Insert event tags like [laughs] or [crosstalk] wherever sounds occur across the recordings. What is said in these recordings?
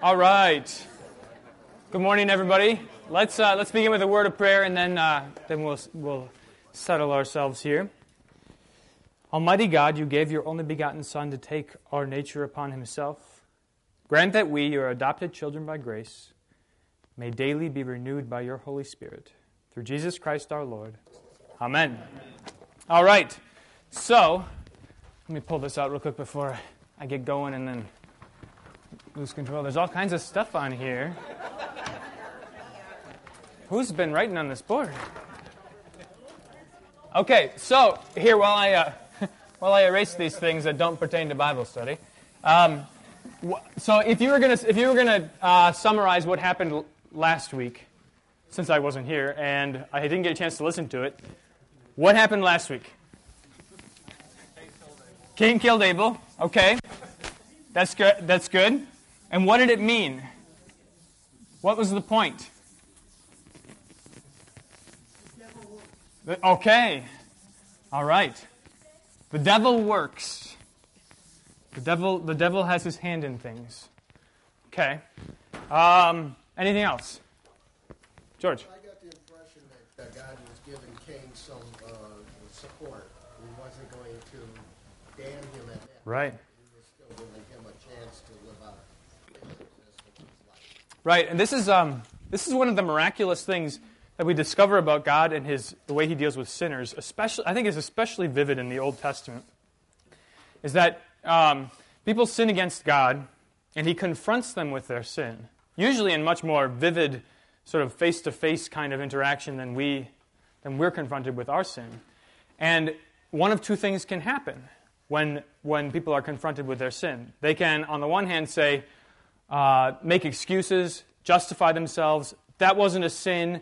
All right. Good morning, everybody. Let's uh, let's begin with a word of prayer, and then uh, then we'll we'll settle ourselves here. Almighty God, you gave your only begotten Son to take our nature upon Himself. Grant that we, your adopted children by grace, may daily be renewed by your Holy Spirit through Jesus Christ our Lord. Amen. All right. So, let me pull this out real quick before I get going, and then lose control. There's all kinds of stuff on here. Who's been writing on this board? Okay, so here while I uh, [laughs] while I erase these things that don't pertain to Bible study, um, so if you were gonna if you were gonna uh, summarize what happened last week, since I wasn't here and I didn't get a chance to listen to it, what happened last week? Cain killed Abel. Okay, that's good. That's good. And what did it mean? What was the point? Okay. All right. The devil works. The devil, the devil has his hand in things. Okay. Um, anything else? George. I got the impression that, God was giving Cain some uh, support. He wasn't going to damn him at that. Right. He was still giving him a chance to live out his existence, his life. Right, and this is um, this is one of the miraculous things that we discover about God and His the way He deals with sinners. Especially, I think is especially vivid in the Old Testament. Is that um, people sin against God, and He confronts them with their sin, usually in much more vivid, sort of face-to-face kind of interaction than we than we're confronted with our sin. And one of two things can happen when when people are confronted with their sin. They can, on the one hand, say uh, make excuses, justify themselves. That wasn't a sin,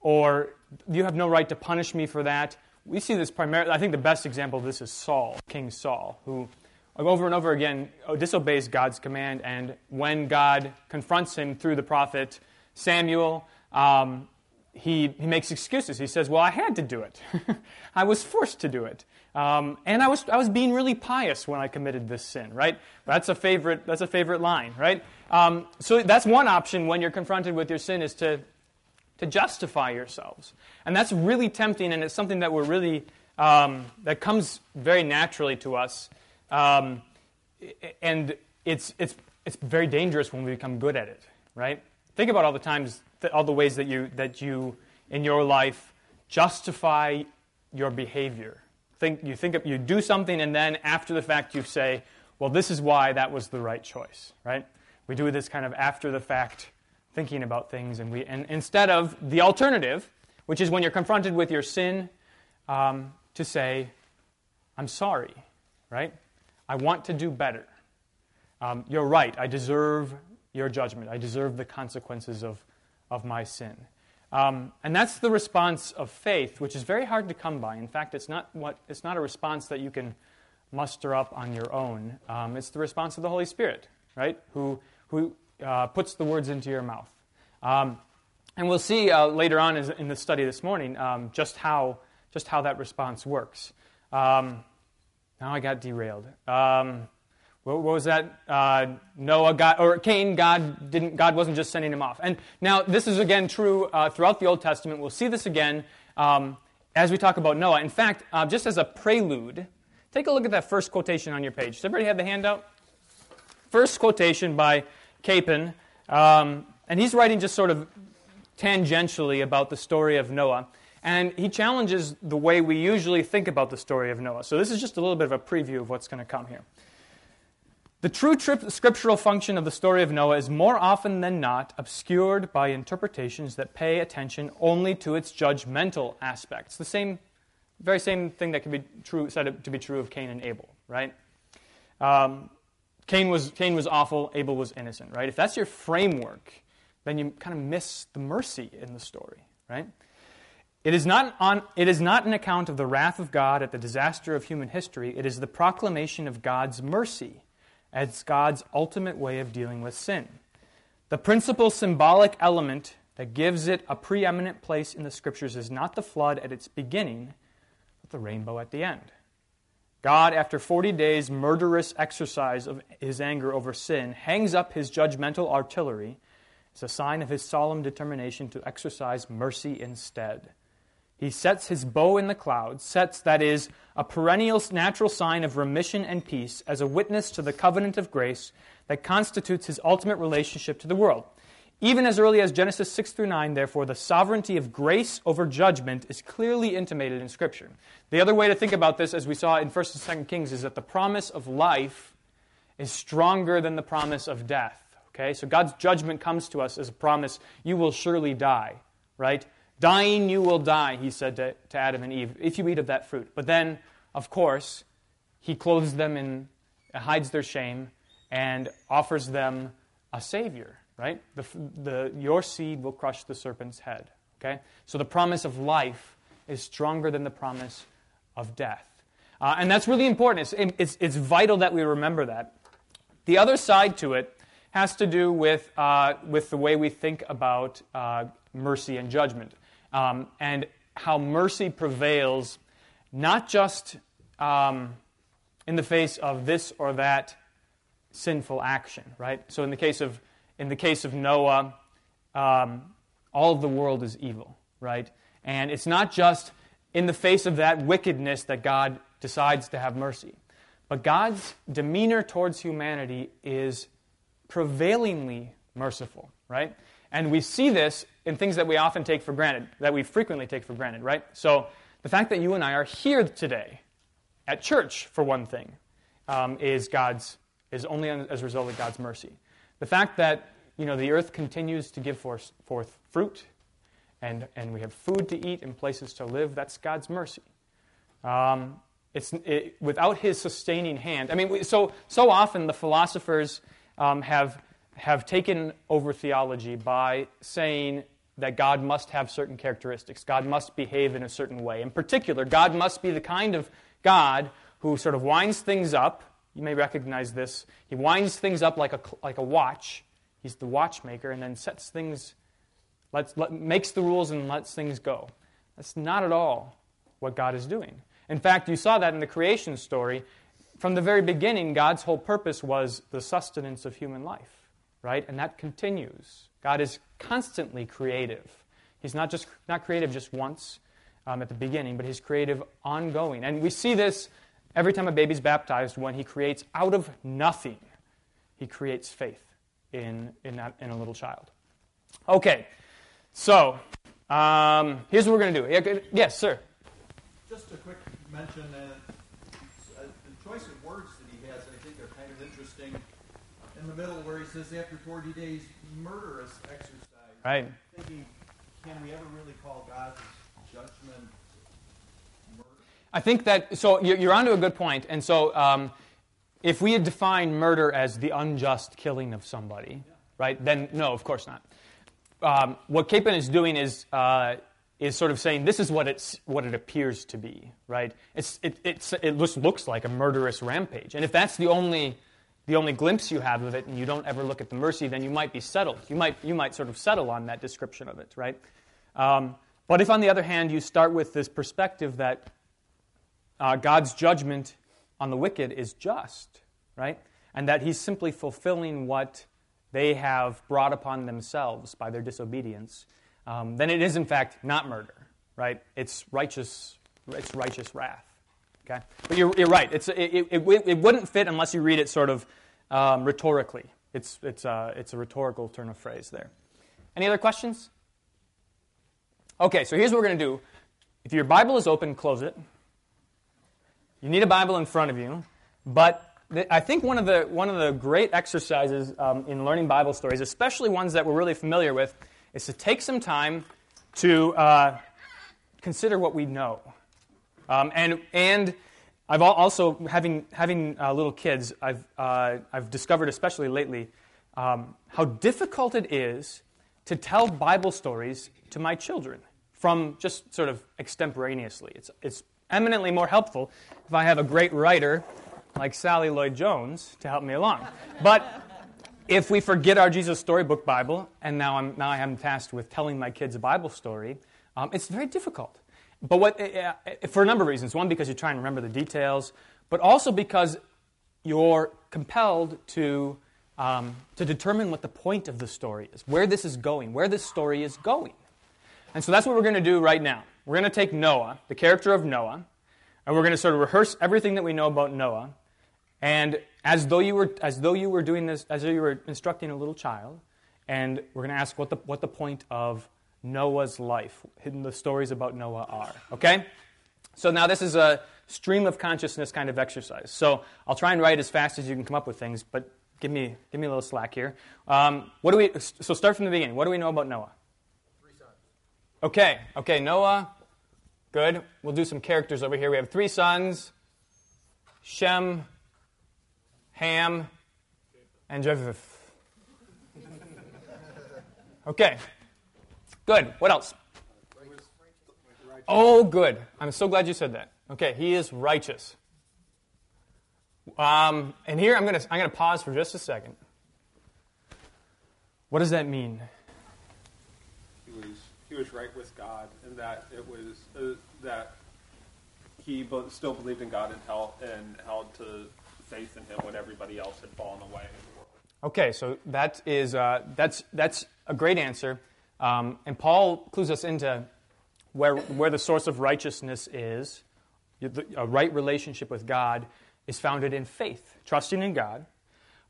or you have no right to punish me for that. We see this primarily, I think the best example of this is Saul, King Saul, who over and over again disobeys God's command. And when God confronts him through the prophet Samuel, um, he, he makes excuses. He says, Well, I had to do it. [laughs] I was forced to do it. Um, and I was, I was being really pious when I committed this sin, right? That's a favorite, that's a favorite line, right? Um, so that's one option when you're confronted with your sin is to, to justify yourselves. And that's really tempting, and it's something that we're really, um, that comes very naturally to us. Um, and it's, it's, it's very dangerous when we become good at it, right? Think about all the times, all the ways that you, that you in your life justify your behavior. Think, you, think you do something, and then after the fact, you say, well, this is why that was the right choice, right? We do this kind of after the fact thinking about things, and, we, and instead of the alternative, which is when you're confronted with your sin, um, to say, I'm sorry, right? I want to do better. Um, you're right. I deserve your judgment. I deserve the consequences of, of my sin. Um, and that's the response of faith, which is very hard to come by. In fact, it's not, what, it's not a response that you can muster up on your own. Um, it's the response of the Holy Spirit, right? Who, who uh, puts the words into your mouth. Um, and we'll see uh, later on in the study this morning um, just, how, just how that response works. Um, now I got derailed. What, was that? Uh, Noah got, or Cain, God didn't. God wasn't just sending him off. And now this is again true uh, throughout the Old Testament. We'll see this again um, as we talk about Noah. In fact, uh, just as a prelude, take a look at that first quotation on your page. Does everybody have the handout? First quotation by Capon, um, and he's writing just sort of tangentially about the story of Noah. And he challenges the way we usually think about the story of Noah. So this is just a little bit of a preview of what's going to come here. The true tri- scriptural function of the story of Noah is more often than not obscured by interpretations that pay attention only to its judgmental aspects. The same, very same thing that can be true, said to be true of Cain and Abel, right? Um, Cain was, Cain was awful, Abel was innocent, right? If that's your framework, then you kind of miss the mercy in the story, right? It is, not on, it is not an account of the wrath of God at the disaster of human history. It is the proclamation of God's mercy as God's ultimate way of dealing with sin. The principal symbolic element that gives it a preeminent place in the scriptures is not the flood at its beginning, but the rainbow at the end. God, after 40 days' murderous exercise of his anger over sin, hangs up his judgmental artillery as a sign of his solemn determination to exercise mercy instead. He sets his bow in the clouds, sets, that is, a perennial natural sign of remission and peace as a witness to the covenant of grace that constitutes his ultimate relationship to the world. Even as early as Genesis 6 through 9, therefore, the sovereignty of grace over judgment is clearly intimated in Scripture. The other way to think about this, as we saw in 1st and 2nd Kings, is that the promise of life is stronger than the promise of death. Okay? So God's judgment comes to us as a promise you will surely die, right? Dying, you will die, he said to, to Adam and Eve, if you eat of that fruit. But then, of course, he clothes them in, hides their shame, and offers them a Savior right? The, the, your seed will crush the serpent's head. Okay? So the promise of life is stronger than the promise of death. Uh, and that's really important. It's, it's, it's vital that we remember that. The other side to it has to do with, uh, with the way we think about uh, mercy and judgment, um, and how mercy prevails not just um, in the face of this or that sinful action, right? So, in the case of in the case of Noah, um, all of the world is evil, right? And it's not just in the face of that wickedness that God decides to have mercy. But God's demeanor towards humanity is prevailingly merciful, right? And we see this in things that we often take for granted, that we frequently take for granted, right? So the fact that you and I are here today, at church, for one thing, um, is God's is only as a result of God's mercy. The fact that you know, the earth continues to give forth, forth fruit and, and we have food to eat and places to live, that's God's mercy. Um, it's, it, without his sustaining hand. I mean, so, so often the philosophers um, have, have taken over theology by saying that God must have certain characteristics. God must behave in a certain way. In particular, God must be the kind of God who sort of winds things up you may recognize this. He winds things up like a, like a watch. He's the watchmaker and then sets things, lets, let, makes the rules and lets things go. That's not at all what God is doing. In fact, you saw that in the creation story. From the very beginning, God's whole purpose was the sustenance of human life, right? And that continues. God is constantly creative. He's not just not creative just once um, at the beginning, but he's creative ongoing. And we see this Every time a baby's baptized, when he creates out of nothing, he creates faith in, in, that, in a little child. Okay, so um, here's what we're going to do. Yes, sir. Just a quick mention. Uh, the choice of words that he has, I think, are kind of interesting. In the middle, where he says, after 40 days, murderous exercise. Right. Thinking, can we ever really call God's judgment I think that, so you're onto a good point. And so um, if we had defined murder as the unjust killing of somebody, right, then no, of course not. Um, what Capon is doing is, uh, is sort of saying this is what, it's, what it appears to be, right? It's, it, it's, it just looks like a murderous rampage. And if that's the only, the only glimpse you have of it and you don't ever look at the mercy, then you might be settled. You might, you might sort of settle on that description of it, right? Um, but if, on the other hand, you start with this perspective that uh, God's judgment on the wicked is just, right? And that he's simply fulfilling what they have brought upon themselves by their disobedience, um, then it is in fact not murder, right? It's righteous, it's righteous wrath. Okay, but you're, you're right. It's, it, it, it, it, wouldn't fit unless you read it sort of um, rhetorically. It's, it's, a, it's a rhetorical turn of phrase there. Any other questions? Okay, so here's what we're going to do. If your Bible is open, close it. You need a Bible in front of you, but I think one of the, one of the great exercises um, in learning Bible stories, especially ones that we're really familiar with, is to take some time to uh, consider what we know. Um, and, and I've also, having, having uh, little kids, I've, uh, I've discovered, especially lately, um, how difficult it is to tell Bible stories to my children from just sort of extemporaneously. It's, it's eminently more helpful if I have a great writer like Sally Lloyd Jones to help me along. But if we forget our Jesus Storybook Bible, and now, I'm, now I am tasked with telling my kids a Bible story, um, it's very difficult. But what, uh, for a number of reasons. One, because you try and remember the details, but also because you're compelled to, um, to determine what the point of the story is, where this is going, where this story is going. And so that's what we're going to do right now. We're going to take Noah, the character of Noah, and we're going to sort of rehearse everything that we know about Noah. And as though you were, as though you were doing this, as though you were instructing a little child, and we're going to ask what the, what the point of Noah's life, hidden the stories about Noah are. Okay? So now this is a stream of consciousness kind of exercise. So I'll try and write as fast as you can come up with things, but give me, give me a little slack here. Um, what do we, so start from the beginning. What do we know about Noah? Three sons. Okay, okay, Noah, good. We'll do some characters over here. We have three sons Shem, Ham, and Japheth. Okay, good. What else? Oh, good. I'm so glad you said that. Okay, he is righteous. Um, and here I'm going to I'm going to pause for just a second. What does that mean? He was he was right with God, and that it was uh, that he still believed in God and held and held to faith in Him when everybody else had fallen away. Okay, so that is uh, that's that's a great answer, um, and Paul clues us into where where the source of righteousness is. A right relationship with God is founded in faith, trusting in God,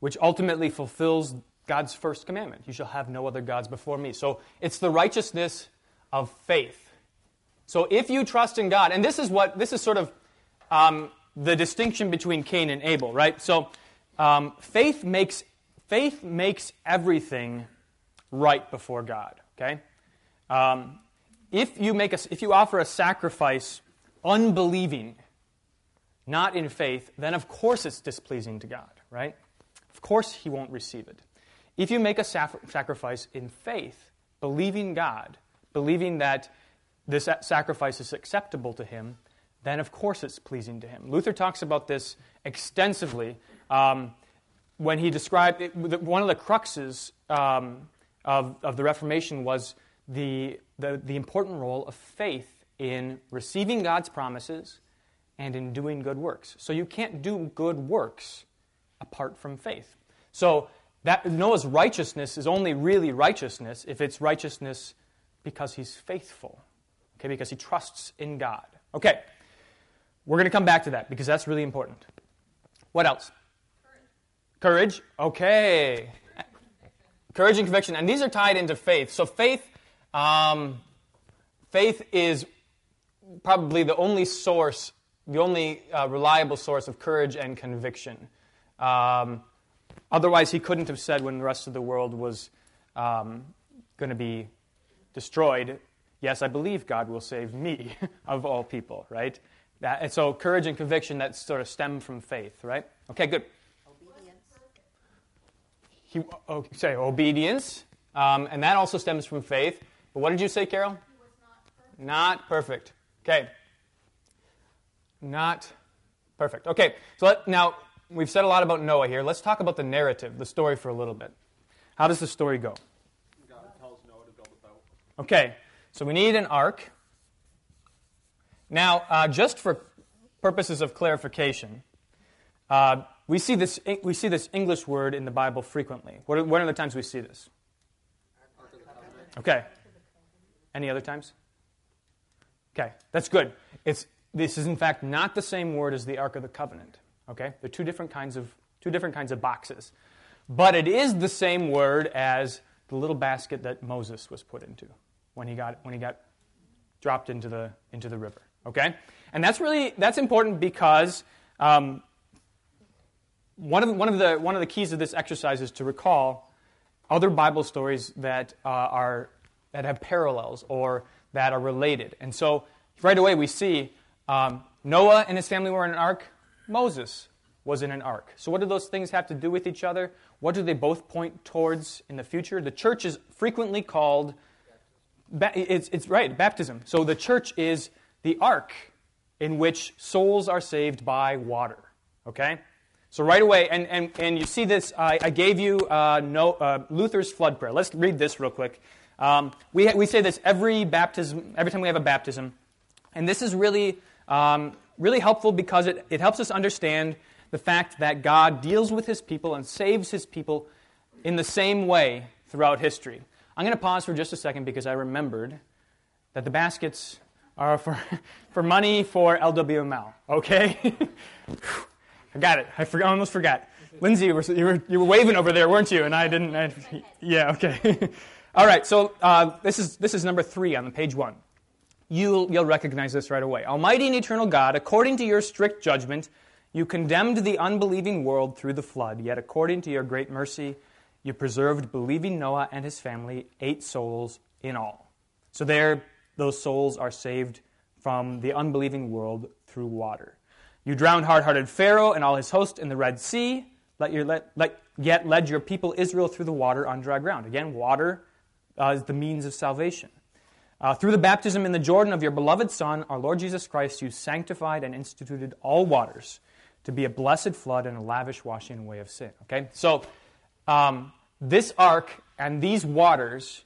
which ultimately fulfills God's first commandment: "You shall have no other gods before me." So it's the righteousness of faith. So if you trust in God, and this is what this is sort of um, the distinction between Cain and Abel, right? So um, faith makes faith makes everything right before God. Okay, um, if you make a, if you offer a sacrifice unbelieving, not in faith, then of course it's displeasing to God, right? Of course He won't receive it. If you make a sacrifice in faith, believing God, believing that this sacrifice is acceptable to Him, then of course it's pleasing to Him. Luther talks about this extensively um, when he described it, one of the cruxes um, of, of the Reformation was the, the, the important role of faith in receiving God's promises and in doing good works. So you can't do good works apart from faith. So that Noah's righteousness is only really righteousness if it's righteousness because he's faithful. Okay, because he trusts in God. Okay. We're going to come back to that because that's really important. What else? Courage. Courage. Okay. Courage and conviction. And these are tied into faith. So faith um, faith is probably the only source, the only uh, reliable source of courage and conviction. Um, otherwise, he couldn't have said when the rest of the world was um, going to be destroyed, Yes, I believe God will save me [laughs] of all people, right? That, and so courage and conviction that sort of stem from faith, right? Okay, good. Obedience. He, oh, say obedience, um, and that also stems from faith. But what did you say, Carol? Not perfect. Okay. Not perfect. Okay, so let, now we've said a lot about Noah here. Let's talk about the narrative, the story, for a little bit. How does the story go? God tells Noah to build a boat. Okay, so we need an ark. Now, uh, just for purposes of clarification, uh, we, see this, we see this English word in the Bible frequently. What are, what are the times we see this? Okay, any other times? Okay, that's good. It's, this is in fact not the same word as the Ark of the Covenant. Okay, they're two different kinds of two different kinds of boxes, but it is the same word as the little basket that Moses was put into when he got when he got dropped into the into the river. Okay, and that's really that's important because um, one of one of the one of the keys of this exercise is to recall other Bible stories that uh, are that have parallels or that are related. And so right away we see um, Noah and his family were in an ark. Moses was in an ark. So what do those things have to do with each other? What do they both point towards in the future? The church is frequently called. It's, it's right, baptism. So the church is the ark in which souls are saved by water. Okay? So right away, and, and, and you see this, I, I gave you uh, no, uh, Luther's flood prayer. Let's read this real quick. Um, we, we say this every baptism, every time we have a baptism, and this is really um, really helpful because it, it helps us understand the fact that God deals with his people and saves his people in the same way throughout history. I'm going to pause for just a second because I remembered that the baskets are for, [laughs] for money for LWML, okay? [laughs] I got it. I forgot, almost forgot. Lindsay, you were, you, were, you were waving over there, weren't you? And I didn't. I, yeah, okay. [laughs] All right, so uh, this, is, this is number three on the page one. You'll, you'll recognize this right away. Almighty and eternal God, according to your strict judgment, you condemned the unbelieving world through the flood, yet according to your great mercy, you preserved believing Noah and his family, eight souls in all. So there, those souls are saved from the unbelieving world through water. You drowned hard hearted Pharaoh and all his host in the Red Sea, let your, let, let, yet led your people Israel through the water on dry ground. Again, water uh, is the means of salvation. Uh, through the baptism in the Jordan of your beloved Son, our Lord Jesus Christ, you sanctified and instituted all waters to be a blessed flood and a lavish washing away of sin. Okay? So, um, this ark and these waters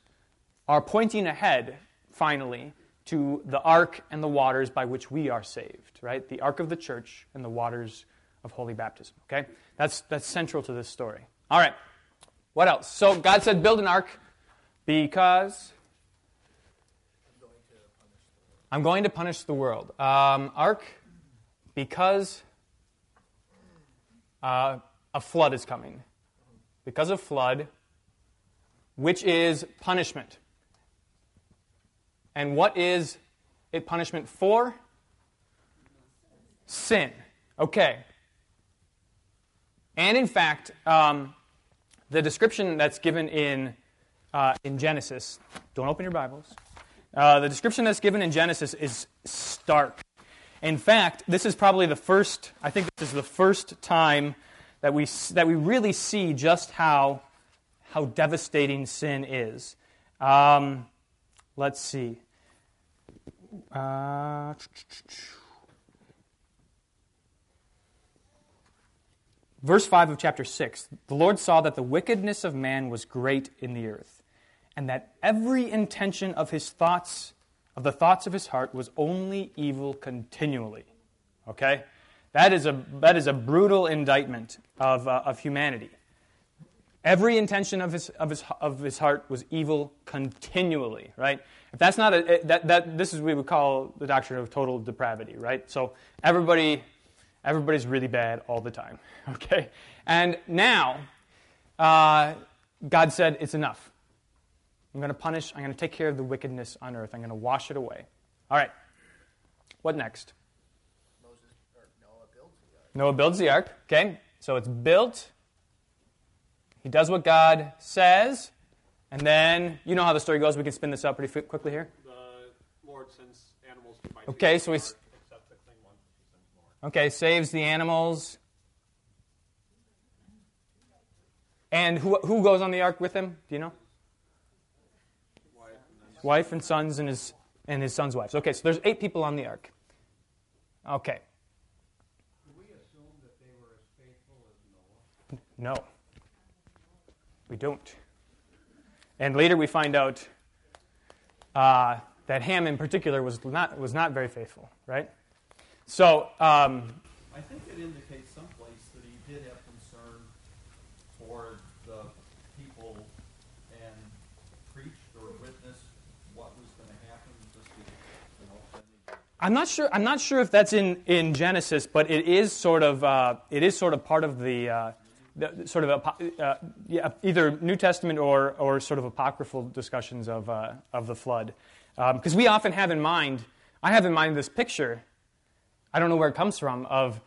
are pointing ahead, finally, to the ark and the waters by which we are saved, right? The ark of the church and the waters of holy baptism, okay? That's, that's central to this story. All right, what else? So God said, build an ark because I'm going to punish the world. Um, ark because uh, a flood is coming because of flood, which is punishment. And what is it punishment for? Sin. Okay. And in fact, um, the description that's given in, uh, in Genesis, don't open your Bibles. Uh, the description that's given in Genesis is stark. In fact, this is probably the first, I think this is the first time that we, that we really see just how, how devastating sin is. Um, let's see. Uh, verse 5 of chapter 6 The Lord saw that the wickedness of man was great in the earth, and that every intention of his thoughts, of the thoughts of his heart, was only evil continually. Okay? That is a, that is a brutal indictment of, uh, of humanity. Every intention of his, of, his, of his heart was evil continually, right? If that's not a, that, that, this is what we would call the doctrine of total depravity, right? So everybody, everybody's really bad all the time, [laughs] okay? And now, uh, God said, it's enough. I'm going to punish, I'm going to take care of the wickedness on earth. I'm going to wash it away. All right. What next? Moses. Noah builds the ark. Okay, so it's built. He does what God says, and then you know how the story goes. We can spin this up pretty quickly here. The Lord sends animals to fight. Okay, so he's okay. Saves the animals. And who, who goes on the ark with him? Do you know? Wife and, Wife and sons and his and his sons' wives. Okay, so there's eight people on the ark. Okay. No. We don't. And later we find out uh, that Ham in particular was not, was not very faithful, right? So. Um, I think it indicates someplace that he did have concern for the people and preached or witnessed what was going to happen. Just to, you know, I'm not sure. I'm not sure if that's in, in Genesis, but it is sort of uh, it is sort of part of the uh, sort of uh, yeah, either New Testament or, or sort of apocryphal discussions of, uh, of the flood. Because um, we often have in mind, I have in mind this picture, I don't know where it comes from, of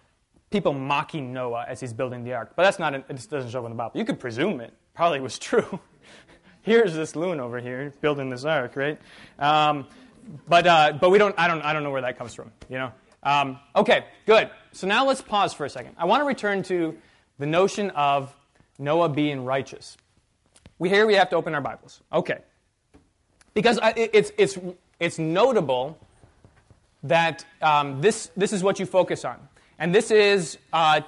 people mocking Noah as he's building the ark. But that's not, it doesn't show in the Bible. You could presume it probably was true. [laughs] Here's this loon over here building this ark, right? Um, but uh, but we don't, I, don't, I don't know where that comes from, you know? Um, okay, good. So now let's pause for a second. I want to return to the notion of Noah being righteous. We here we have to open our Bibles. Okay. Because it's, it's, it's notable that um, this, this is what you focus on. And this is, uh,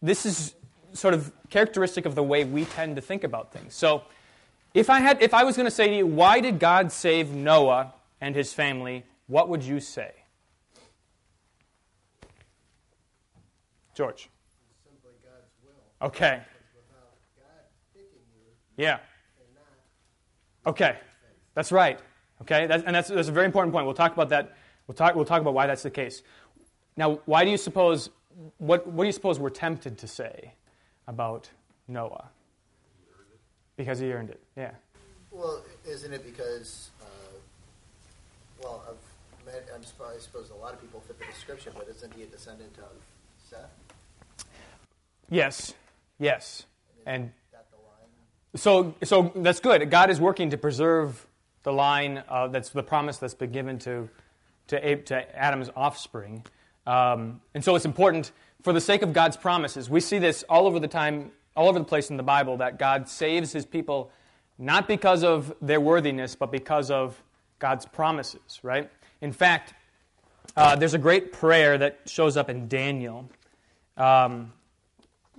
this is sort of characteristic of the way we tend to think about things. So if I, had, if I was going to say to you, why did God save Noah and his family, what would you say? George? It's simply God's will. Okay. Because without God picking you Yeah. Okay. That's right. Okay. That's, and that's, that's a very important point. We'll talk about that. We'll talk, we'll talk about why that's the case. Now, why do you suppose, what, what do you suppose we're tempted to say about Noah? Because he earned it. Yeah. Well, isn't it because, uh, well, I've met, I'm surprised, I suppose a lot of people fit the description, but isn't he a descendant of Seth? Yes. Yes. And? So, so that's good. God is working to preserve the line uh, that's the promise that's been given to, to, to Adam's offspring. Um, and so it's important for the sake of God's promises. We see this all over the time, all over the place in the Bible, that God saves his people not because of their worthiness, but because of God's promises, right? In fact, uh, there's a great prayer that shows up in Daniel um,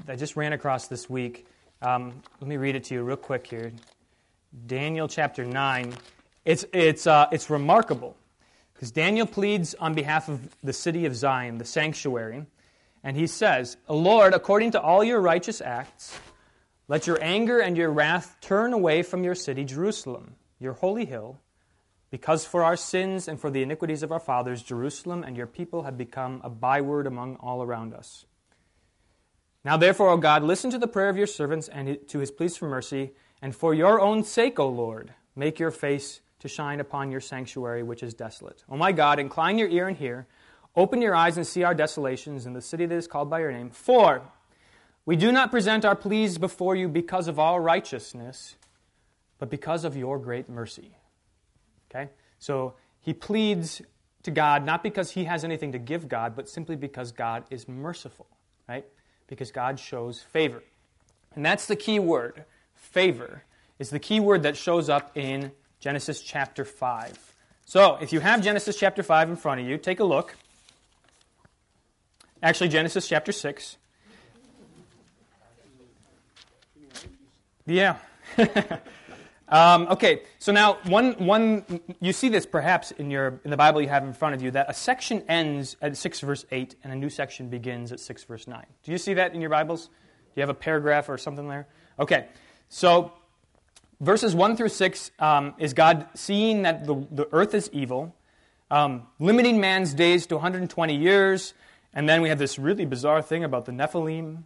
I just ran across this week. Um, let me read it to you real quick here. Daniel chapter 9. It's, it's, uh, it's remarkable because Daniel pleads on behalf of the city of Zion, the sanctuary, and he says, Lord, according to all your righteous acts, let your anger and your wrath turn away from your city, Jerusalem, your holy hill, because for our sins and for the iniquities of our fathers, Jerusalem and your people have become a byword among all around us. Now, therefore, O God, listen to the prayer of your servants and to his pleas for mercy, and for your own sake, O Lord, make your face to shine upon your sanctuary, which is desolate. O my God, incline your ear and hear. Open your eyes and see our desolations in the city that is called by your name. For we do not present our pleas before you because of our righteousness, but because of your great mercy. Okay? So he pleads to God not because he has anything to give God, but simply because God is merciful, right? Because God shows favor. And that's the key word. Favor is the key word that shows up in Genesis chapter 5. So, if you have Genesis chapter 5 in front of you, take a look. Actually, Genesis chapter 6. Yeah. [laughs] um, okay, so now one, one you see this perhaps in your in the Bible you have in front of you that a section ends at six verse eight and a new section begins at six verse nine. Do you see that in your Bibles? Do you have a paragraph or something there? Okay, so verses one through six um, is God seeing that the, the earth is evil, um, limiting man's days to 120 years, and then we have this really bizarre thing about the Nephilim.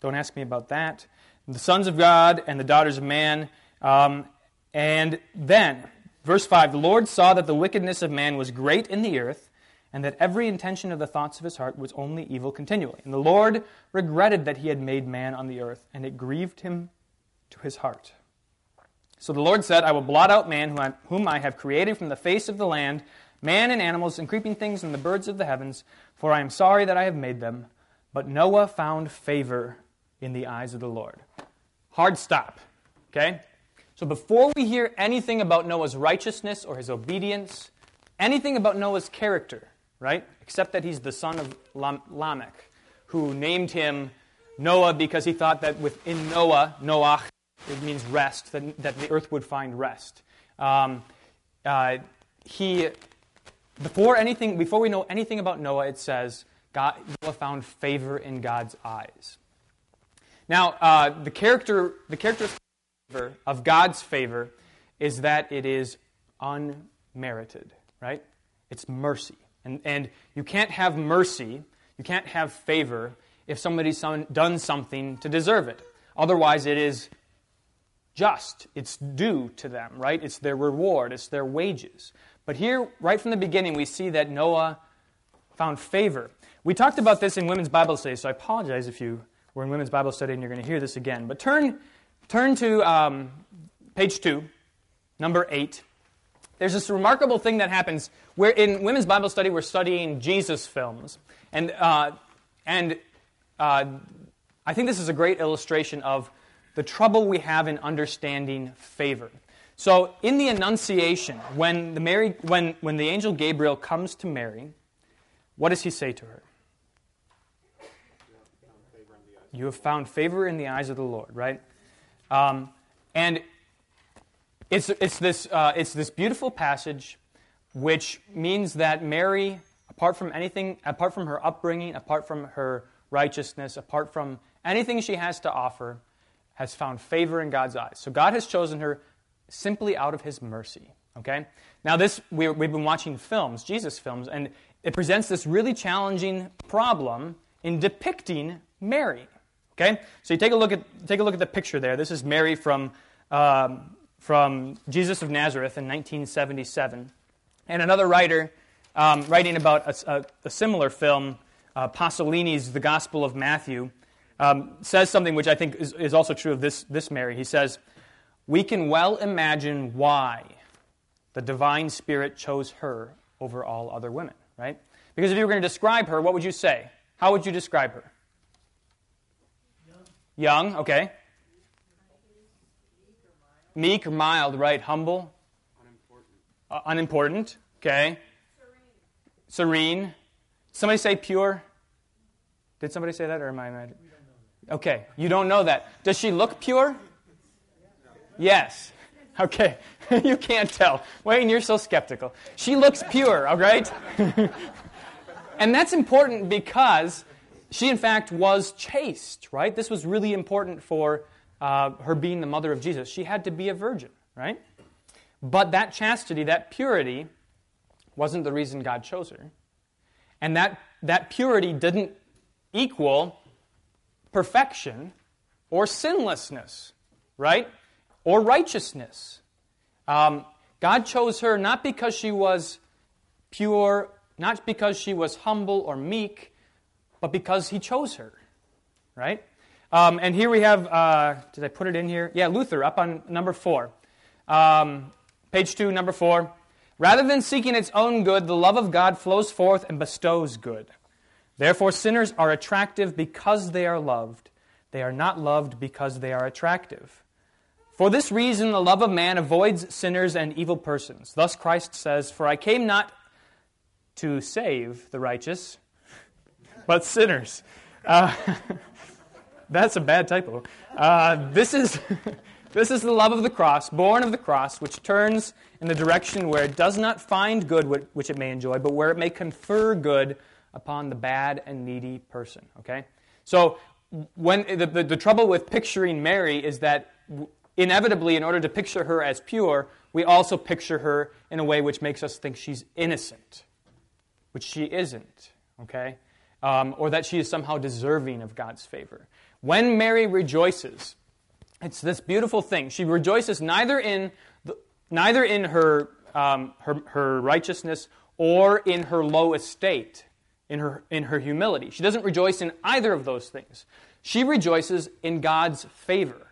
Don't ask me about that the sons of God and the daughters of man. Um, and then, verse 5 the Lord saw that the wickedness of man was great in the earth, and that every intention of the thoughts of his heart was only evil continually. And the Lord regretted that he had made man on the earth, and it grieved him to his heart. So the Lord said, I will blot out man, whom I have created from the face of the land, man and animals and creeping things and the birds of the heavens, for I am sorry that I have made them. But Noah found favor in the eyes of the Lord. Hard stop. Okay? So before we hear anything about Noah's righteousness or his obedience, anything about Noah's character, right? Except that he's the son of Lam- Lamech, who named him Noah because he thought that within Noah, Noach, it means rest, that, that the earth would find rest. Um, uh, he, before anything, before we know anything about Noah, it says God, Noah found favor in God's eyes. Now, uh, the character, the characteristic of God's favor is that it is unmerited, right? It's mercy. And, and you can't have mercy, you can't have favor if somebody's done something to deserve it. Otherwise, it is just. It's due to them, right? It's their reward, it's their wages. But here, right from the beginning, we see that Noah found favor. We talked about this in Women's Bible Study, so I apologize if you were in Women's Bible Study and you're going to hear this again. But turn, turn to um, page 2, number 8. There's this remarkable thing that happens where in Women's Bible Study we're studying Jesus films. And, uh, and uh, I think this is a great illustration of the trouble we have in understanding favor. So in the Annunciation, when the, Mary, when, when the angel Gabriel comes to Mary, what does he say to her? You have found favor in the eyes of the Lord, right? Um, and it's, it's, this, uh, it's this beautiful passage which means that Mary, apart from anything, apart from her upbringing, apart from her righteousness, apart from anything she has to offer, has found favor in God's eyes. So God has chosen her simply out of his mercy. Okay? Now, this, we, have been watching films, Jesus films, and it presents this really challenging problem in depicting Mary. Okay? So you take a look at, take a look at the picture there. This is Mary from, um, from Jesus of Nazareth in 1977. And another writer um, writing about a, a, a similar film, uh, Pasolini's The Gospel of Matthew, um, says something which I think is, is also true of this, this Mary. He says, We can well imagine why the divine spirit chose her over all other women, right? Because if you were going to describe her, what would you say? How would you describe her? Young, okay. Meek or mild, right? Humble? Unimportant. Uh, unimportant, okay. Serene. Serene. Somebody say pure? Did somebody say that, or am I imagining? Okay, you don't know that. Does she look pure? Yes. [laughs] Okay, [laughs] you can't tell. Wayne, you're so skeptical. She looks pure, all right? [laughs] and that's important because she, in fact, was chaste, right? This was really important for uh, her being the mother of Jesus. She had to be a virgin, right? But that chastity, that purity, wasn't the reason God chose her. And that, that purity didn't equal perfection or sinlessness, right? Or righteousness. Um, God chose her not because she was pure, not because she was humble or meek, but because He chose her, right? Um, and here we have, uh, did I put it in here? Yeah, Luther up on number four. Um, page two, number four. Rather than seeking its own good, the love of God flows forth and bestows good. Therefore, sinners are attractive because they are loved. They are not loved because they are attractive. For this reason, the love of man avoids sinners and evil persons. Thus, Christ says, For I came not to save the righteous, but sinners. Uh, [laughs] that's a bad typo. Uh, this, is, [laughs] this is the love of the cross, born of the cross, which turns in the direction where it does not find good which it may enjoy, but where it may confer good upon the bad and needy person. Okay? So, when the, the, the trouble with picturing Mary is that inevitably, in order to picture her as pure, we also picture her in a way which makes us think she's innocent, which she isn't. Okay? Um, or that she is somehow deserving of God's favor. When Mary rejoices, it's this beautiful thing. She rejoices neither in, the, neither in her, um, her, her righteousness or in her low estate in her, in her humility. She doesn't rejoice in either of those things. She rejoices in God's favor,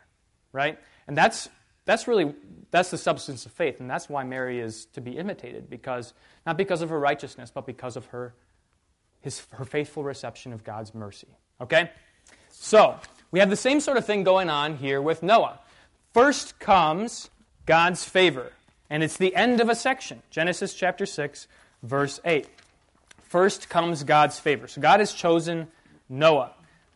right? And that's, that's really, that's the substance of faith. And that's why Mary is to be imitated, because, not because of her righteousness, but because of her, his, her faithful reception of God's mercy. Okay? So, we have the same sort of thing going on here with Noah. First comes God's favor, and it's the end of a section. Genesis chapter 6, verse 8. First comes God's favor. So God has chosen Noah.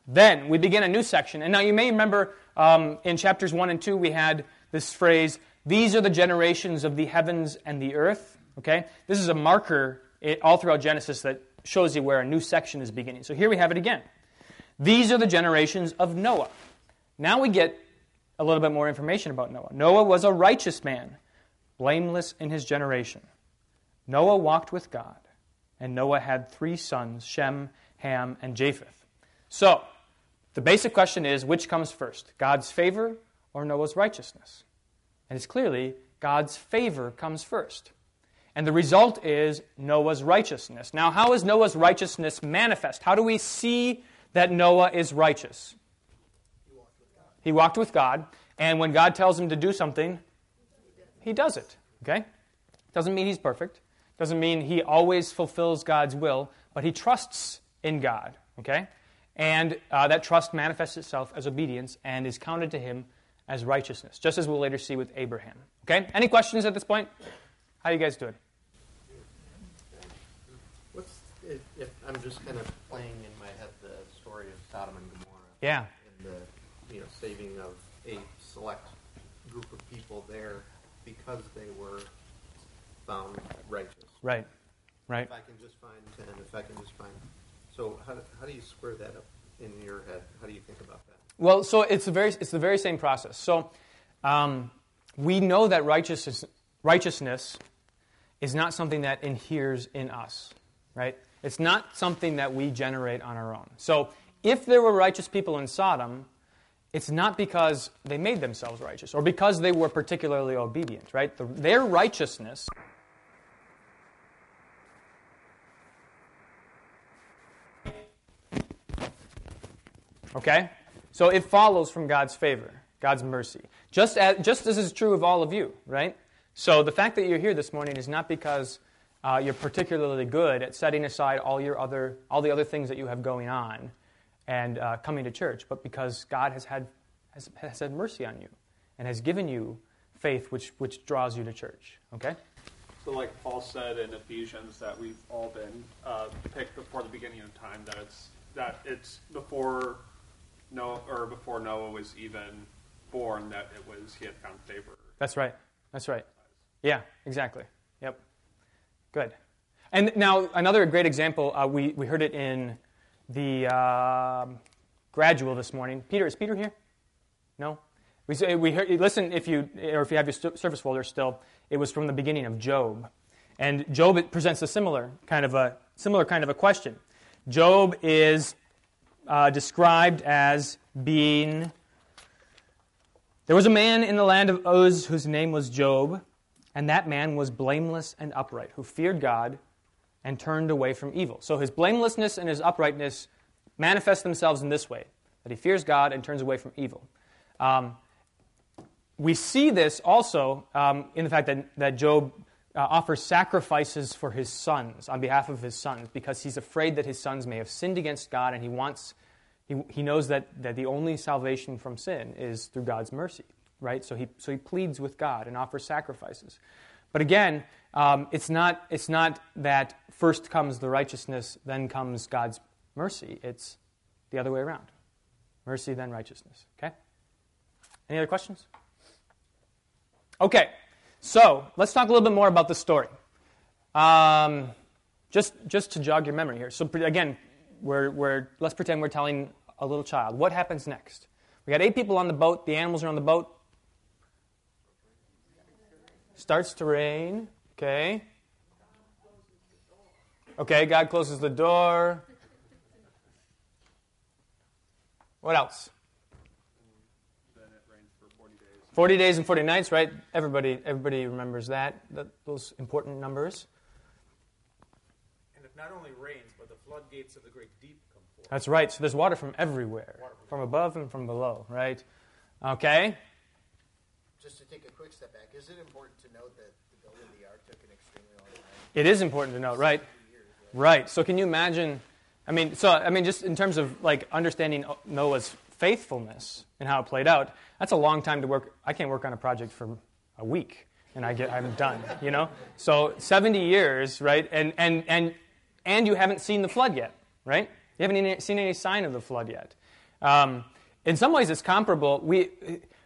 Then we begin a new section. And now you may remember um, in chapters 1 and 2, we had this phrase, These are the generations of the heavens and the earth. Okay? This is a marker all throughout Genesis that shows you where a new section is beginning. So here we have it again. These are the generations of Noah. Now we get a little bit more information about Noah. Noah was a righteous man, blameless in his generation. Noah walked with God and Noah had three sons Shem, Ham, and Japheth. So, the basic question is which comes first, God's favor or Noah's righteousness? And it's clearly God's favor comes first. And the result is Noah's righteousness. Now, how is Noah's righteousness manifest? How do we see that Noah is righteous? He walked with God. He walked with God, and when God tells him to do something, he does it. Okay? Doesn't mean he's perfect. Doesn't mean he always fulfills God's will, but he trusts in God, okay? And uh, that trust manifests itself as obedience and is counted to him as righteousness, just as we'll later see with Abraham. Okay? Any questions at this point? How are you guys doing? What's I'm just kind of playing in my head the story of Sodom and Gomorrah? Yeah. And the you know saving of a select group of people there because they were found righteous. Right. Right. If I can just find ten, if I can just find. So how, how do you square that up in your head? How do you think about that? Well, so it's the very it's the very same process. So um, we know that righteousness righteousness is not something that inheres in us, right? It's not something that we generate on our own. So if there were righteous people in Sodom, it's not because they made themselves righteous or because they were particularly obedient, right? The, their righteousness Okay? So it follows from God's favor, God's mercy. Just as, just as is true of all of you, right? So the fact that you're here this morning is not because uh, you're particularly good at setting aside all your other all the other things that you have going on and uh, coming to church, but because God has had has, has had mercy on you and has given you faith which which draws you to church. Okay? So, like Paul said in Ephesians, that we've all been uh, picked before the beginning of time. That it's that it's before Noah or before Noah was even born. That it was he had found favor. That's right. That's right. Yeah, exactly. Yep. Good. And now, another great example, uh, we, we heard it in the uh, gradual this morning. Peter, is Peter here? No? We, say, we heard, listen, if you, or if you have your st- service folder still, it was from the beginning of Job. And Job presents a similar kind of a, similar kind of a question. Job is uh, described as being. There was a man in the land of Uz whose name was Job, and that man was blameless and upright, who feared God and turned away from evil. So his blamelessness and his uprightness manifest themselves in this way that he fears God and turns away from evil. Um, we see this also um, in the fact that, that Job uh, offers sacrifices for his sons on behalf of his sons because he's afraid that his sons may have sinned against God and he wants he, he knows that, that the only salvation from sin is through God's mercy right so he so he pleads with God and offers sacrifices but again um, it's not it's not that first comes the righteousness then comes God's mercy it's the other way around mercy then righteousness okay any other questions okay so let's talk a little bit more about the story. Um, just, just to jog your memory here. So again, we're, we're, let's pretend we're telling a little child. What happens next? We got eight people on the boat. The animals are on the boat. Starts to rain. Okay. Okay, God closes the door. What else? 40 days and 40 nights, right? Everybody, everybody remembers that, that those important numbers. And it not only rains, but the floodgates of the great deep come forth. That's right. So there's water from everywhere, water from, from above and from below, right? Okay. Just to take a quick step back, is it important to note that the building of the ark took an extremely long time? It is important to note, right? Right. So can you imagine? I mean, so I mean, just in terms of like understanding Noah's faithfulness and how it played out, that's a long time to work. I can't work on a project for a week and I get I'm done, you know? So 70 years, right? And and and and you haven't seen the flood yet, right? You haven't seen any sign of the flood yet. Um, in some ways, it's comparable. We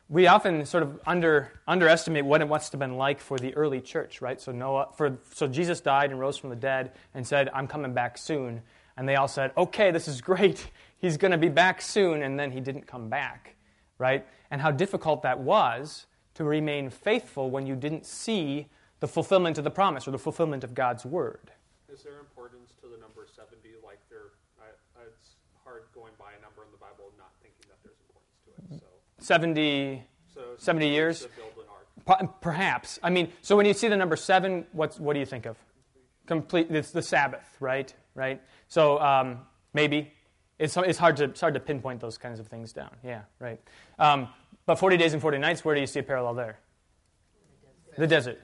we often sort of under underestimate what it must have been like for the early church, right? So Noah, for so Jesus died and rose from the dead and said, "I'm coming back soon." And they all said, "Okay, this is great. [laughs] He's going to be back soon." And then he didn't come back, right? and how difficult that was to remain faithful when you didn't see the fulfillment of the promise or the fulfillment of God's word. Is there importance to the number 70? Like, there, I, it's hard going by a number in the Bible and not thinking that there's importance to it. So 70, so 70 years? To build an ark. Perhaps. I mean, so when you see the number seven, what's, what do you think of? Complete. It's the Sabbath, right? Right. So um, maybe it's, it's hard to it's hard to pinpoint those kinds of things down. Yeah. Right. Um, but 40 days and 40 nights, where do you see a parallel there? The desert.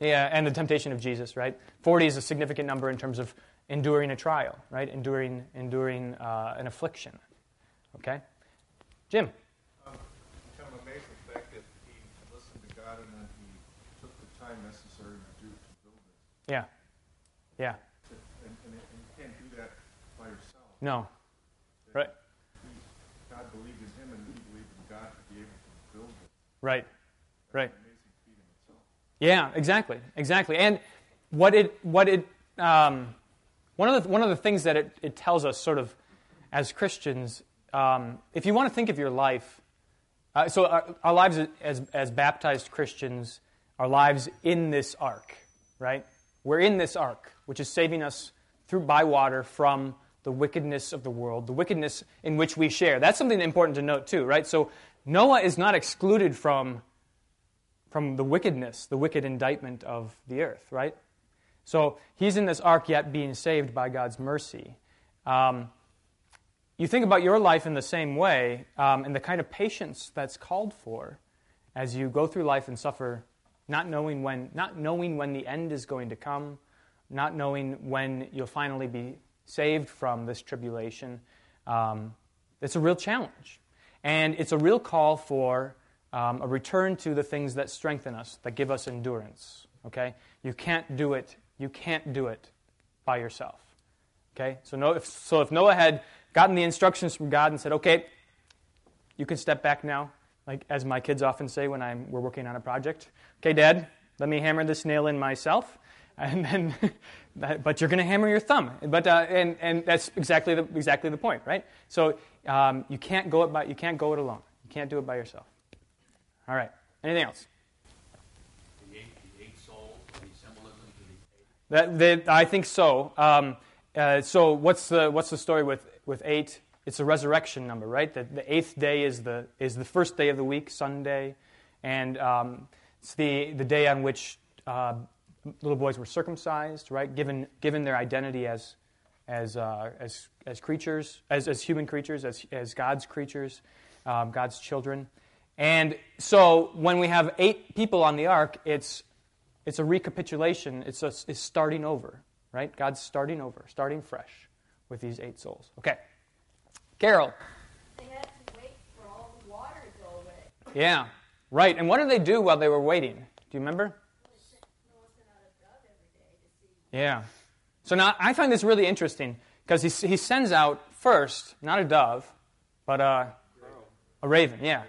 Yeah, and the temptation of Jesus, right? 40 is a significant number in terms of enduring a trial, right? Enduring, enduring uh, an affliction. Okay? Jim? I'm kind of amazed at the fact that he listened to God and then he took the time necessary to do to build this. Yeah. Yeah. And, and, and you can't do that by yourself. No. Right. God believed in him and he believed in God to be able to build it. Right. Right. In itself. Yeah, exactly, exactly. And what it, what it, um, one of the one of the things that it, it tells us, sort of, as Christians, um, if you want to think of your life, uh, so our, our lives as, as baptized Christians, our lives in this ark, right? We're in this ark, which is saving us through by water from the wickedness of the world, the wickedness in which we share. That's something important to note too, right? So Noah is not excluded from, from the wickedness, the wicked indictment of the earth, right? So he's in this ark yet being saved by God's mercy. Um, you think about your life in the same way um, and the kind of patience that's called for as you go through life and suffer not knowing when not knowing when the end is going to come not knowing when you'll finally be saved from this tribulation um, it's a real challenge and it's a real call for um, a return to the things that strengthen us that give us endurance okay you can't do it you can't do it by yourself okay so, no, if, so if noah had gotten the instructions from God and said, okay, you can step back now, like as my kids often say when I'm, we're working on a project. Okay, Dad, let me hammer this nail in myself. [laughs] And then, but you're going to hammer your thumb. But, uh, and, and that's exactly the, exactly the point, right? So um, you, can't go it by, you can't go it alone. You can't do it by yourself. All right. Anything else? The eight, the eight souls, the symbolism to the eight. That, I think so. Um, uh, so what's the, what's the story with with eight, it's a resurrection number, right? The, the eighth day is the, is the first day of the week, Sunday, and um, it's the, the day on which uh, little boys were circumcised, right? Given, given their identity as, as, uh, as, as creatures, as, as human creatures, as, as God's creatures, um, God's children. And so when we have eight people on the ark, it's, it's a recapitulation, it's, a, it's starting over, right? God's starting over, starting fresh with these eight souls. Okay. Carol. They had to wait for all the water to go away. Yeah, right. And what did they do while they were waiting? Do you remember? Yeah. So now I find this really interesting because he, he sends out first, not a dove, but a, a raven. Yeah.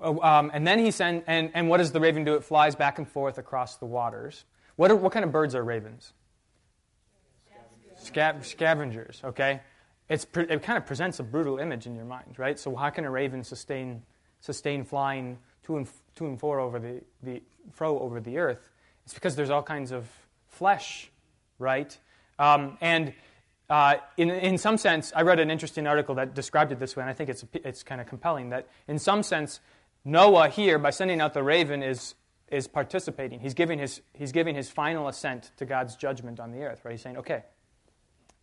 Um, and then he sends, and, and what does the raven do? It flies back and forth across the waters. What, are, what kind of birds are ravens? Scav- scavengers, okay? It's pre- it kind of presents a brutal image in your mind, right? So how can a raven sustain, sustain flying to and, to and fro over the, the, fro over the earth? It's because there's all kinds of flesh, right? Um, and uh, in, in some sense, I read an interesting article that described it this way, and I think it's, it's kind of compelling that in some sense, Noah here, by sending out the raven, is, is participating. He's giving, his, he's giving his final assent to God's judgment on the earth, right? He's saying, okay,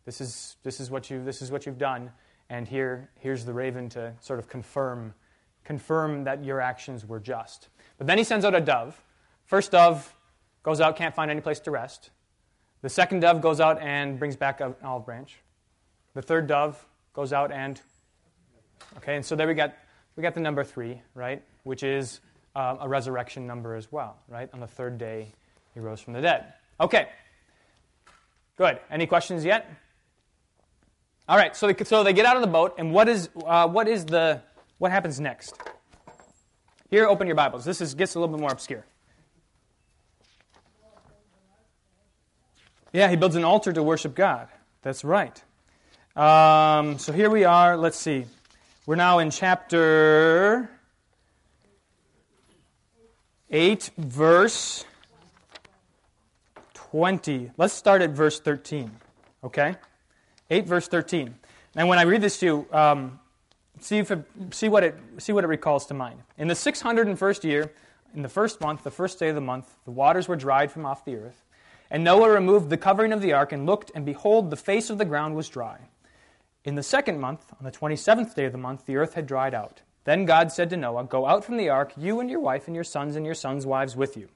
this is, this is, what, you, this is what you've done, and here, here's the raven to sort of confirm, confirm that your actions were just. But then he sends out a dove. First dove goes out, can't find any place to rest. The second dove goes out and brings back an olive branch. The third dove goes out and okay, and so there we got we got the number three, right? Which is uh, a resurrection number as well, right? On the third day, he rose from the dead. Okay, good. Any questions yet? All right, so they, so they get out of the boat, and what is, uh, what is the, what happens next? Here, open your Bibles. This is, gets a little bit more obscure. Yeah, he builds an altar to worship God. That's right. Um, so here we are. Let's see. We're now in chapter 8, verse 20. Let's start at verse 13. Okay? 8, verse 13. And when I read this to you, um, see, if it, see, what it, see what it recalls to mind. In the 601st year, in the first month, the first day of the month, the waters were dried from off the earth. And Noah removed the covering of the ark and looked, and behold, the face of the ground was dry. In the second month, on the 27th day of the month, the earth had dried out. Then God said to Noah, Go out from the ark, you and your wife and your sons and your sons' wives with you.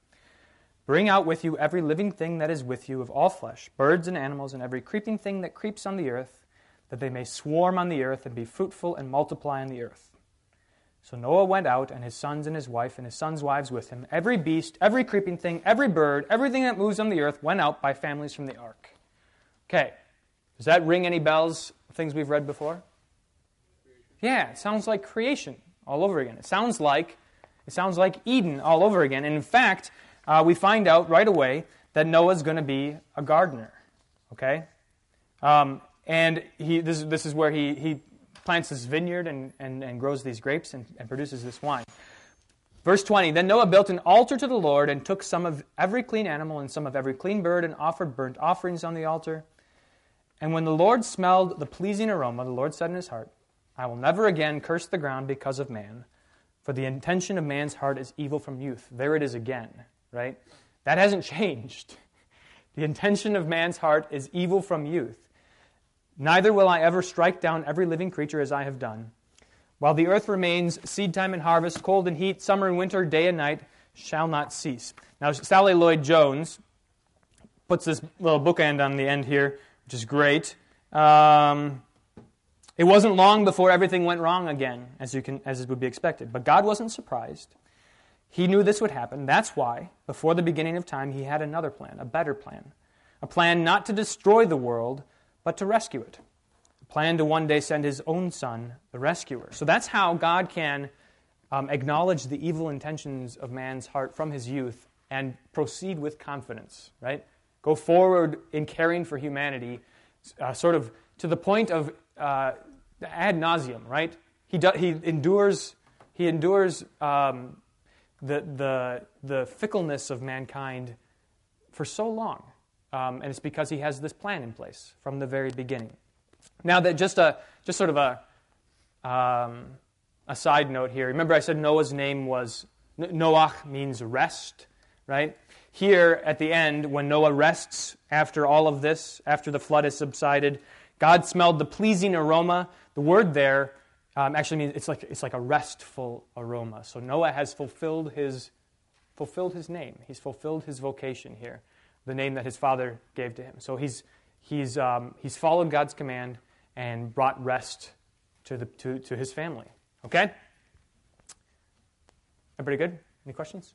Bring out with you every living thing that is with you of all flesh, birds and animals, and every creeping thing that creeps on the earth, that they may swarm on the earth and be fruitful and multiply on the earth. So Noah went out, and his sons and his wife and his sons' wives with him. Every beast, every creeping thing, every bird, everything that moves on the earth went out by families from the ark. Okay, does that ring any bells, things we've read before? Yeah, it sounds like creation all over again. It sounds like it sounds like Eden all over again. And in fact, uh, we find out right away that Noah's going to be a gardener. Okay? Um, and he, this, this is where he, he plants this vineyard and, and, and grows these grapes and, and produces this wine. Verse 20 Then Noah built an altar to the Lord and took some of every clean animal and some of every clean bird and offered burnt offerings on the altar. And when the Lord smelled the pleasing aroma, the Lord said in his heart, I will never again curse the ground because of man, for the intention of man's heart is evil from youth. There it is again, right? That hasn't [laughs] changed. The intention of man's heart is evil from youth. Neither will I ever strike down every living creature as I have done. While the earth remains, seed time and harvest, cold and heat, summer and winter, day and night shall not cease. Now, Sally Lloyd Jones puts this little bookend on the end here, which is great. Um, it wasn't long before everything went wrong again, as, you can, as would be expected. But God wasn't surprised. He knew this would happen. That's why, before the beginning of time, He had another plan, a better plan. A plan not to destroy the world, but to rescue it Plan to one day send his own son, the rescuer. So that's how God can um, acknowledge the evil intentions of man's heart from his youth and proceed with confidence, right? Go forward in caring for humanity, uh, sort of to the point of uh, ad nauseum, right? He, do, he endures, he endures um, the, the, the fickleness of mankind for so long. Um, and it's because he has this plan in place from the very beginning. Now, that just a just sort of a um, a side note here. Remember, I said Noah's name was Noach means rest, right? Here at the end, when Noah rests after all of this, after the flood has subsided, God smelled the pleasing aroma. The word there um, actually means it's like it's like a restful aroma. So Noah has fulfilled his fulfilled his name. He's fulfilled his vocation here, the name that his father gave to him. So he's he's um, he's followed God's command and brought rest to, the, to, to his family. Okay? Everybody good? Any questions?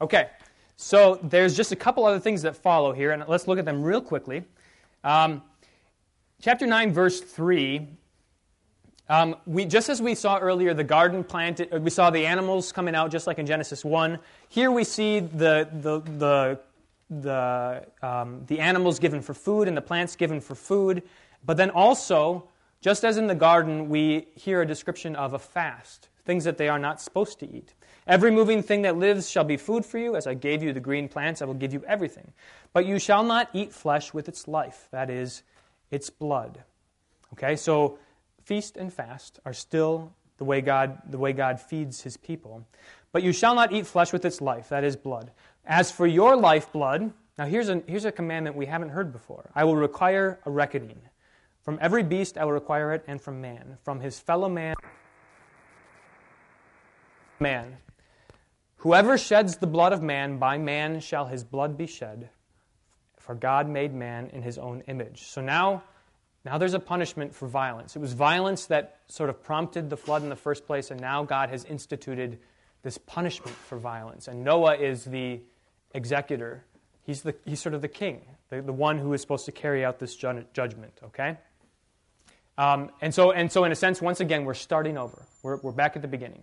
Okay, so there's just a couple other things that follow here, and let's look at them real quickly. Um, chapter 9, verse 3. Um, we, just as we saw earlier, the garden planted, we saw the animals coming out just like in Genesis 1. Here we see the, the, the, the, um, the animals given for food and the plants given for food. But then also, just as in the garden, we hear a description of a fast, things that they are not supposed to eat. Every moving thing that lives shall be food for you. As I gave you the green plants, I will give you everything. But you shall not eat flesh with its life, that is, its blood. Okay, so feast and fast are still the way God, the way God feeds his people. But you shall not eat flesh with its life, that is blood. As for your lifeblood, now here's a, here's a commandment we haven't heard before. I will require a reckoning. From every beast I will require it, and from man, from his fellow man. Man. Whoever sheds the blood of man, by man shall his blood be shed. For God made man in his own image. So now, now there's a punishment for violence. It was violence that sort of prompted the flood in the first place, and now God has instituted this punishment for violence. And Noah is the executor. He's, the, he's sort of the king, the, the one who is supposed to carry out this ju- judgment, okay? Um, and, so, and so, in a sense, once again, we're starting over. We're, we're back at the beginning.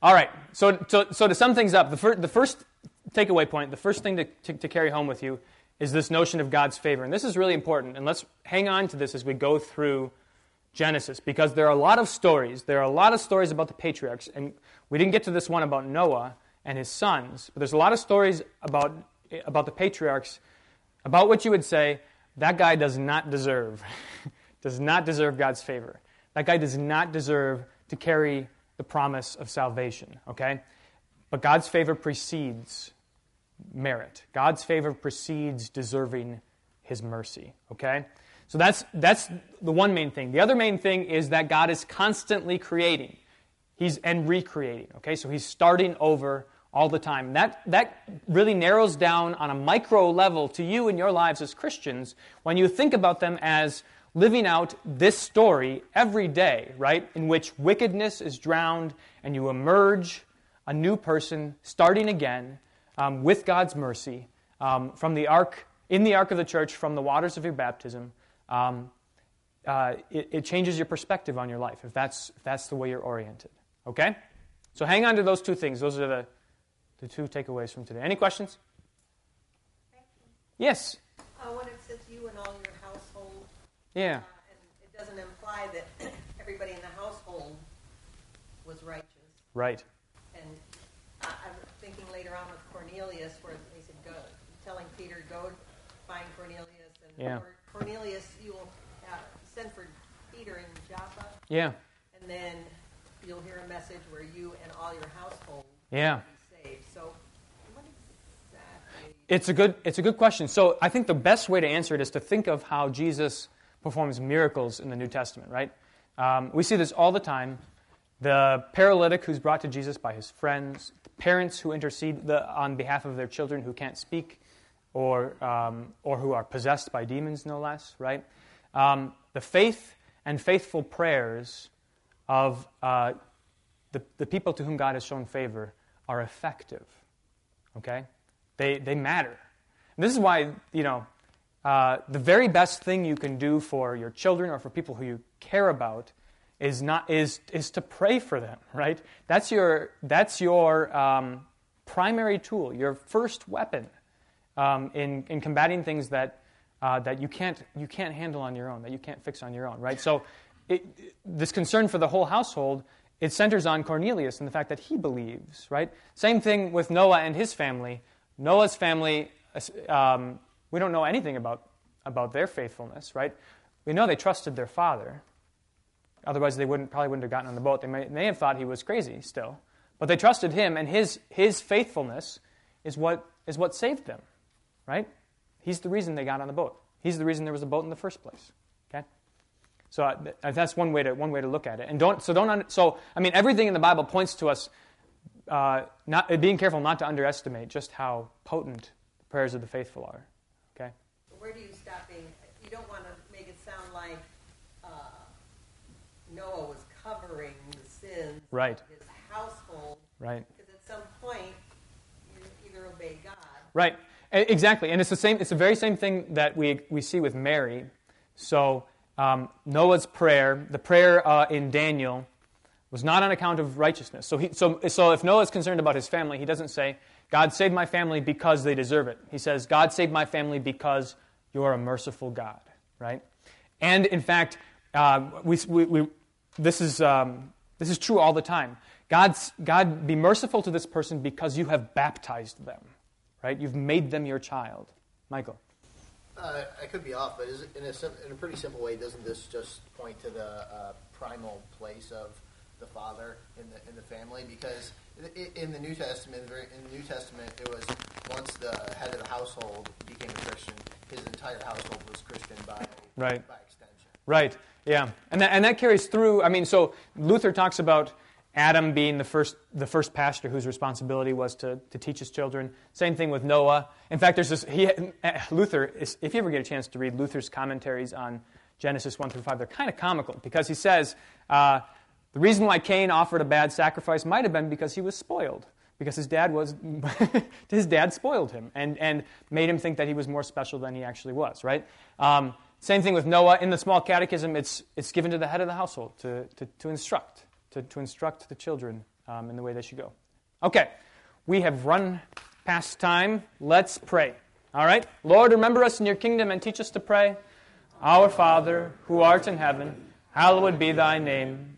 All right, so, so, so to sum things up, the, fir- the first takeaway point, the first thing to, to, to carry home with you is this notion of God's favor. And this is really important. And let's hang on to this as we go through Genesis, because there are a lot of stories. There are a lot of stories about the patriarchs. And we didn't get to this one about Noah and his sons, but there's a lot of stories about, about the patriarchs about what you would say, that guy does not deserve. [laughs] does not deserve God's favor. That guy does not deserve to carry the promise of salvation, okay? But God's favor precedes merit. God's favor precedes deserving his mercy, okay? So that's, that's the one main thing. The other main thing is that God is constantly creating. He's and recreating, okay? So he's starting over all the time. That, that really narrows down on a micro level to you in your lives as Christians when you think about them as living out this story every day, right? In which wickedness is drowned and you emerge a new person, starting again um, with God's mercy um, from the ark, in the ark of the church, from the waters of your baptism. Um, uh, it, it, changes your perspective on your life if that's, if that's the way you're oriented. Okay? So hang on to those two things. Those are the, the two takeaways from today. Any questions? Yes. Uh, when it says you and all your household, yeah. Uh, and it doesn't imply that [coughs] everybody in the household was righteous. Right. And I, I'm thinking later on with Cornelius, where they said, "Go," telling Peter, "Go find Cornelius." And Yeah. Cornelius, you will uh, send for Peter in Joppa, Yeah. and then you'll hear a message where you and all your household Yeah. will be saved. So, what exactly? It's a good it's a good question. So I think the best way to answer it is to think of how Jesus performs miracles in the New Testament, right? Um, we see this all the time. The paralytic who's brought to Jesus by his friends, parents who intercede the, on behalf of their children who can't speak, or um, or who are possessed by demons, no less, right? Um, the faith and faithful prayers of uh, the, the people to whom God has shown favor are effective. Okay? They, they matter. And this is why, you know, uh, the very best thing you can do for your children or for people who you care about is, not, is, is to pray for them, [laughs] right? That's your, that's your um, primary tool, your first weapon um, in, in combating things that, uh, that you, can't, you can't handle on your own, that you can't fix on your own, right? So it, this concern for the whole household, it centers on Cornelius and the fact that he believes, right? Same thing with Noah and his family. Noah's family, um, we don't know anything about, about their faithfulness, right? We know they trusted their father. Otherwise, they wouldn't, probably wouldn't have gotten on the boat. They may, may have thought he was crazy still. But they trusted him, and his, his faithfulness is what, is what saved them, right? He's the reason they got on the boat. He's the reason there was a boat in the first place. Okay, so uh, th- that's one way to one way to look at it. And don't so don't so I mean everything in the Bible points to us uh, not being careful not to underestimate just how potent the prayers of the faithful are. Okay, Where do you stop being? You don't want to make it sound like uh, Noah was covering the sins Right. of his household, right, because at some point you either obey God. right, exactly. And it's the same. It's the very same thing that we we see with Mary. So um, Noah's prayer, the prayer uh, in Daniel, was not on account of righteousness. So, he, so, so if Noah is concerned about his family, he doesn't say, God saved my family because they deserve it. He says, God saved my family because you're a merciful God, right? And in fact, uh, we, we, we, this, is, um, this is true all the time. God's, God, be merciful to this person because you have baptized them, right? You've made them your child. Michael. Uh, I could be off, but in, a, in a pretty simple way, doesn't this just point to the uh, primal place of the father in the in the family? Because in the New Testament, in the New Testament, it was once the head of the household became a Christian, his entire household was Christian by Right. by extension. Right, yeah. And that, and that carries through. I mean, so Luther talks about Adam being the first, the first pastor whose responsibility was to, to teach his children. Same thing with Noah. In fact, there's this, he, Luther, is, if you ever get a chance to read Luther's commentaries on Genesis 1 through 5, they're kind of comical because he says uh, the reason why Cain offered a bad sacrifice might have been because he was spoiled. Because his dad was, [laughs] his dad spoiled him and, and made him think that he was more special than he actually was, right? Um, same thing with Noah. In the small catechism, it's, it's given to the head of the household to, to, to instruct, to, to instruct the children um, in the way they should go. Okay, we have run past time. Let's pray. All right? Lord, remember us in your kingdom and teach us to pray. Our Father, who art in heaven, hallowed be thy name.